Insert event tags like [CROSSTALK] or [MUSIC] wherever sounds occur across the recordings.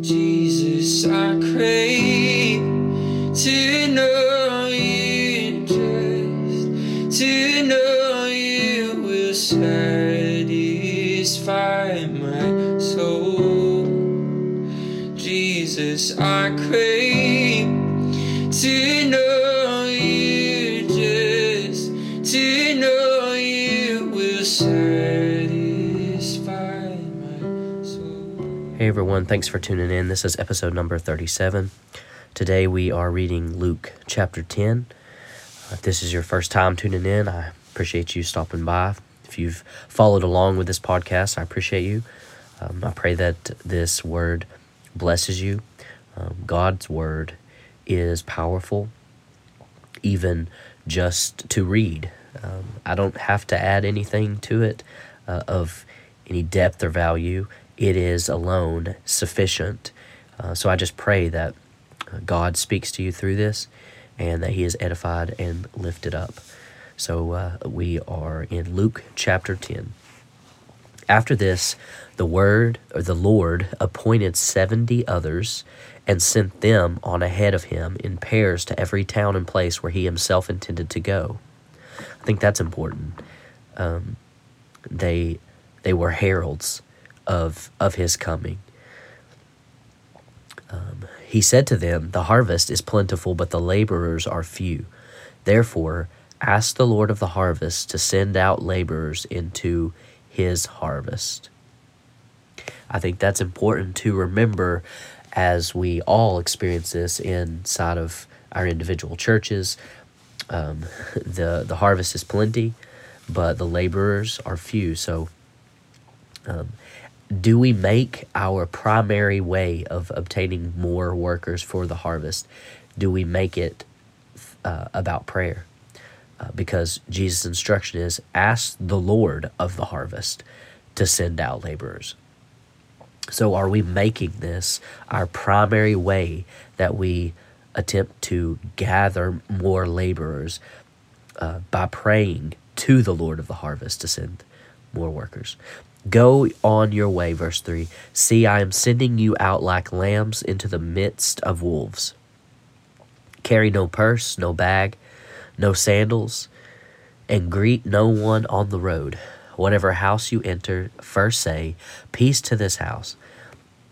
Jesus, I crave to know you just to know you will satisfy my soul. Jesus, I crave to know you just to know you will Hey everyone, thanks for tuning in. This is episode number 37. Today we are reading Luke chapter 10. Uh, If this is your first time tuning in, I appreciate you stopping by. If you've followed along with this podcast, I appreciate you. Um, I pray that this word blesses you. Um, God's word is powerful, even just to read. Um, I don't have to add anything to it uh, of any depth or value. It is alone sufficient. Uh, so I just pray that uh, God speaks to you through this and that He is edified and lifted up. So uh, we are in Luke chapter 10. After this, the word or the Lord appointed seventy others and sent them on ahead of him in pairs to every town and place where he himself intended to go. I think that's important. Um, they they were heralds of of his coming. Um, he said to them, "The harvest is plentiful, but the laborers are few. Therefore, ask the Lord of the harvest to send out laborers into his harvest." I think that's important to remember as we all experience this inside of our individual churches. Um, [LAUGHS] the the harvest is plenty, but the laborers are few. So, um, do we make our primary way of obtaining more workers for the harvest? Do we make it uh, about prayer? Uh, because Jesus' instruction is ask the Lord of the harvest to send out laborers. So, are we making this our primary way that we attempt to gather more laborers uh, by praying to the Lord of the harvest to send more workers? Go on your way, verse 3. See, I am sending you out like lambs into the midst of wolves. Carry no purse, no bag, no sandals, and greet no one on the road. Whatever house you enter, first say, Peace to this house.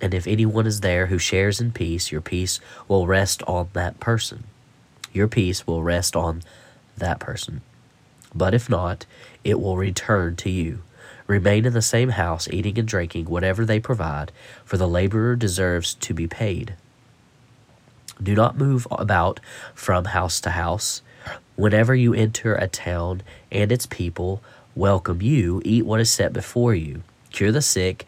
And if anyone is there who shares in peace, your peace will rest on that person. Your peace will rest on that person. But if not, it will return to you. Remain in the same house, eating and drinking whatever they provide, for the laborer deserves to be paid. Do not move about from house to house. Whenever you enter a town and its people welcome you, eat what is set before you. Cure the sick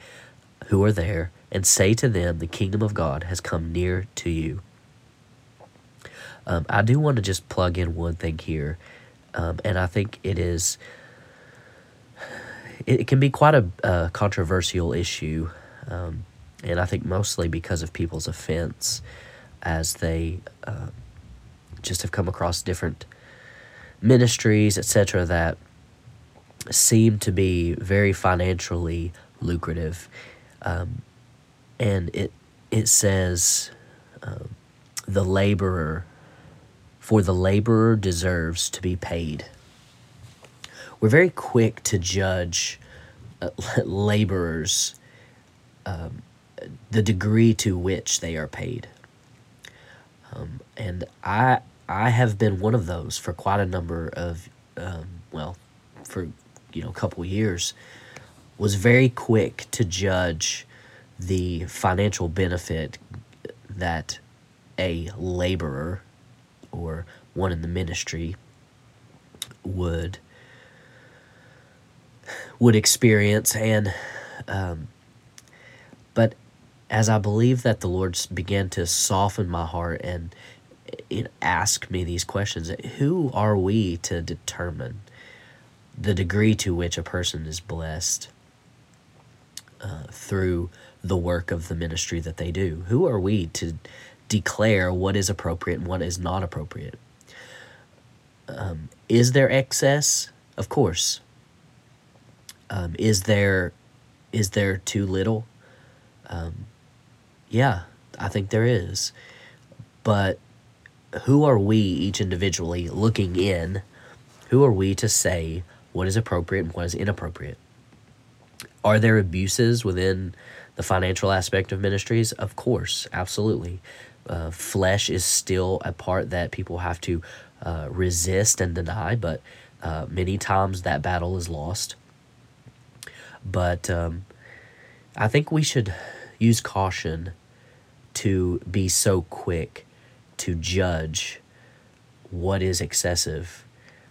who are there, and say to them, The kingdom of God has come near to you. Um, I do want to just plug in one thing here, um, and I think it is. It, it can be quite a, a controversial issue, um, and I think mostly because of people's offense as they uh, just have come across different ministries, etc., that seem to be very financially lucrative. Um, and it it says um, the laborer for the laborer deserves to be paid. We're very quick to judge uh, [LAUGHS] laborers um, the degree to which they are paid. Um, and I I have been one of those for quite a number of um, well, for you know a couple years. Was very quick to judge the financial benefit that a laborer or one in the ministry would would experience and um, but as I believe that the Lord began to soften my heart and it ask me these questions who are we to determine the degree to which a person is blessed uh, through the work of the ministry that they do? Who are we to declare what is appropriate and what is not appropriate? Um, is there excess? Of course um, is there is there too little um, Yeah, I think there is. But who are we, each individually, looking in? Who are we to say what is appropriate and what is inappropriate? Are there abuses within the financial aspect of ministries? Of course, absolutely. Uh, flesh is still a part that people have to uh, resist and deny, but uh, many times that battle is lost. But um, I think we should use caution to be so quick to judge what is excessive.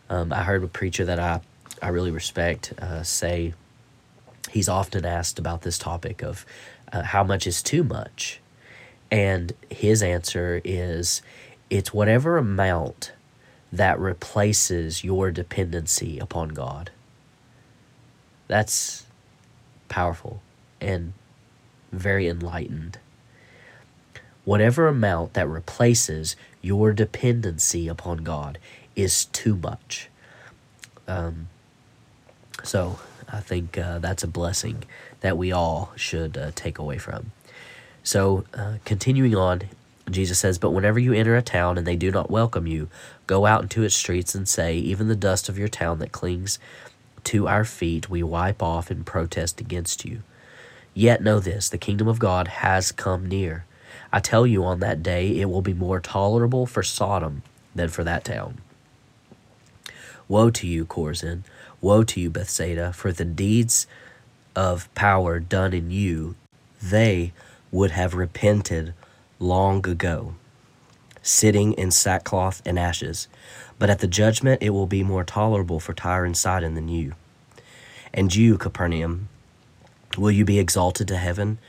Um, I heard a preacher that I, I really respect uh, say he's often asked about this topic of uh, how much is too much. And his answer is it's whatever amount that replaces your dependency upon God. That's powerful and very enlightened. Whatever amount that replaces your dependency upon God is too much. Um, so I think uh, that's a blessing that we all should uh, take away from. So, uh, continuing on, Jesus says, But whenever you enter a town and they do not welcome you, go out into its streets and say, Even the dust of your town that clings to our feet, we wipe off in protest against you. Yet know this the kingdom of God has come near. I tell you, on that day it will be more tolerable for Sodom than for that town. Woe to you, Chorazin! Woe to you, Bethsaida! For the deeds of power done in you, they would have repented long ago, sitting in sackcloth and ashes. But at the judgment it will be more tolerable for Tyre and Sidon than you. And you, Capernaum, will you be exalted to heaven?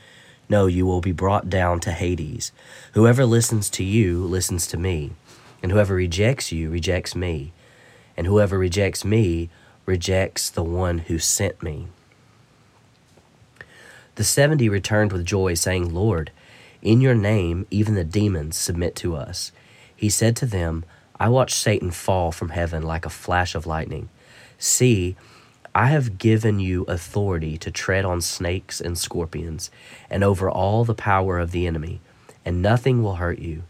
No, you will be brought down to Hades. Whoever listens to you listens to me, and whoever rejects you rejects me, and whoever rejects me rejects the one who sent me. The seventy returned with joy, saying, Lord, in your name even the demons submit to us. He said to them, I watched Satan fall from heaven like a flash of lightning. See, I have given you authority to tread on snakes and scorpions, and over all the power of the enemy, and nothing will hurt you.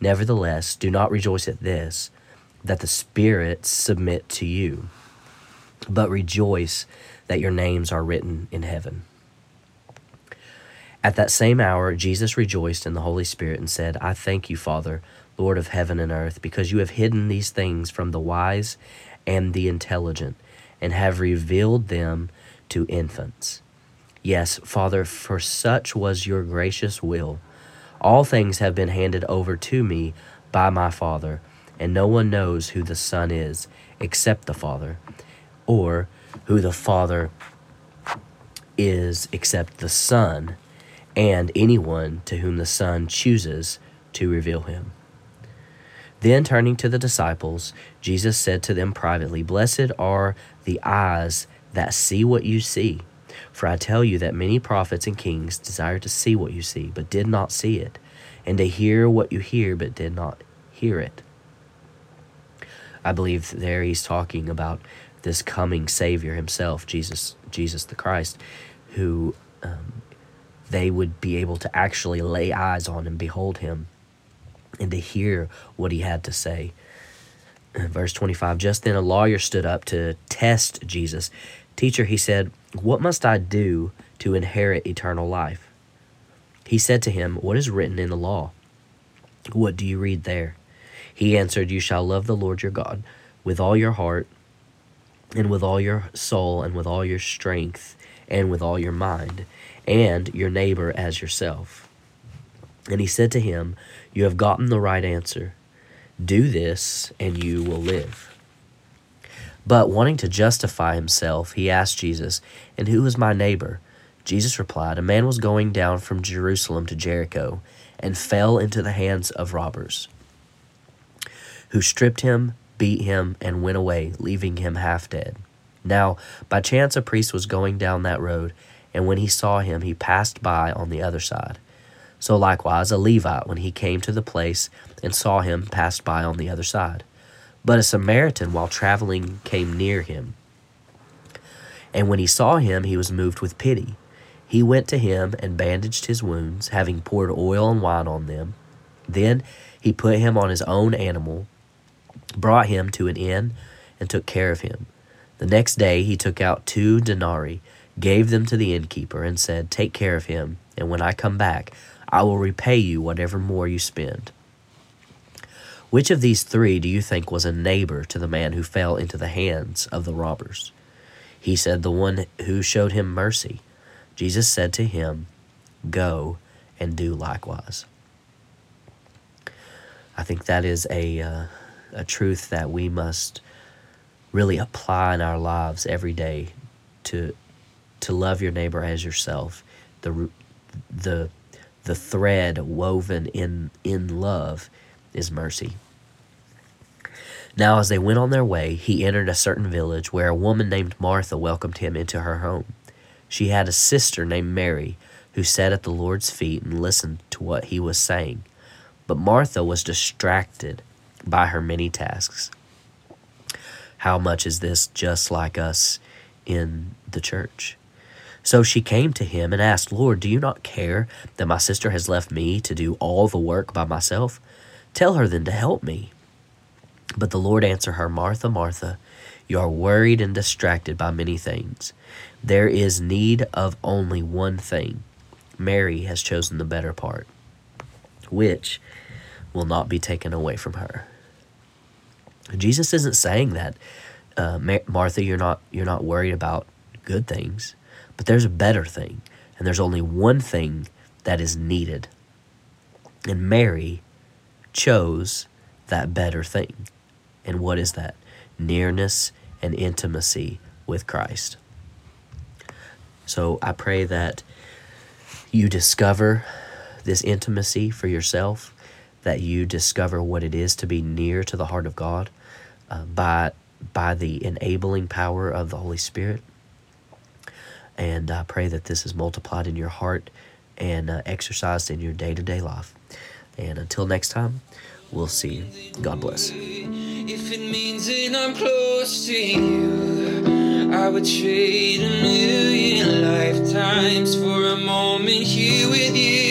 Nevertheless, do not rejoice at this, that the spirits submit to you, but rejoice that your names are written in heaven. At that same hour, Jesus rejoiced in the Holy Spirit and said, I thank you, Father, Lord of heaven and earth, because you have hidden these things from the wise and the intelligent, and have revealed them to infants. Yes, Father, for such was your gracious will. All things have been handed over to me by my Father, and no one knows who the Son is except the Father, or who the Father is except the Son and anyone to whom the Son chooses to reveal him. Then turning to the disciples, Jesus said to them privately, Blessed are the eyes that see what you see. For I tell you that many prophets and kings desired to see what you see, but did not see it, and to hear what you hear, but did not hear it. I believe there he's talking about this coming Savior himself, Jesus, Jesus the Christ, who um, they would be able to actually lay eyes on and behold him and to hear what he had to say. Verse 25 Just then a lawyer stood up to test Jesus. Teacher, he said, What must I do to inherit eternal life? He said to him, What is written in the law? What do you read there? He answered, You shall love the Lord your God with all your heart, and with all your soul, and with all your strength, and with all your mind, and your neighbor as yourself. And he said to him, You have gotten the right answer. Do this, and you will live. But wanting to justify himself, he asked Jesus, And who is my neighbor? Jesus replied, A man was going down from Jerusalem to Jericho, and fell into the hands of robbers, who stripped him, beat him, and went away, leaving him half dead. Now, by chance, a priest was going down that road, and when he saw him, he passed by on the other side. So likewise, a Levite, when he came to the place and saw him, passed by on the other side. But a Samaritan, while traveling, came near him. And when he saw him, he was moved with pity. He went to him and bandaged his wounds, having poured oil and wine on them. Then he put him on his own animal, brought him to an inn, and took care of him. The next day he took out two denarii, gave them to the innkeeper, and said, Take care of him, and when I come back, I will repay you whatever more you spend. Which of these three do you think was a neighbor to the man who fell into the hands of the robbers? He said, The one who showed him mercy. Jesus said to him, Go and do likewise. I think that is a, uh, a truth that we must really apply in our lives every day to, to love your neighbor as yourself. The, the, the thread woven in, in love is mercy. Now, as they went on their way, he entered a certain village where a woman named Martha welcomed him into her home. She had a sister named Mary who sat at the Lord's feet and listened to what he was saying. But Martha was distracted by her many tasks. How much is this just like us in the church? So she came to him and asked, Lord, do you not care that my sister has left me to do all the work by myself? Tell her then to help me. But the Lord answered her, Martha, Martha, you are worried and distracted by many things. There is need of only one thing. Mary has chosen the better part, which will not be taken away from her. Jesus isn't saying that, uh, Martha, you're not you're not worried about good things, but there's a better thing, and there's only one thing that is needed. And Mary chose that better thing. And what is that? Nearness and intimacy with Christ. So I pray that you discover this intimacy for yourself, that you discover what it is to be near to the heart of God uh, by, by the enabling power of the Holy Spirit. And I pray that this is multiplied in your heart and uh, exercised in your day to day life. And until next time, we'll see you. God bless. If it means that I'm close to you. I would trade a million lifetimes for a moment here with you.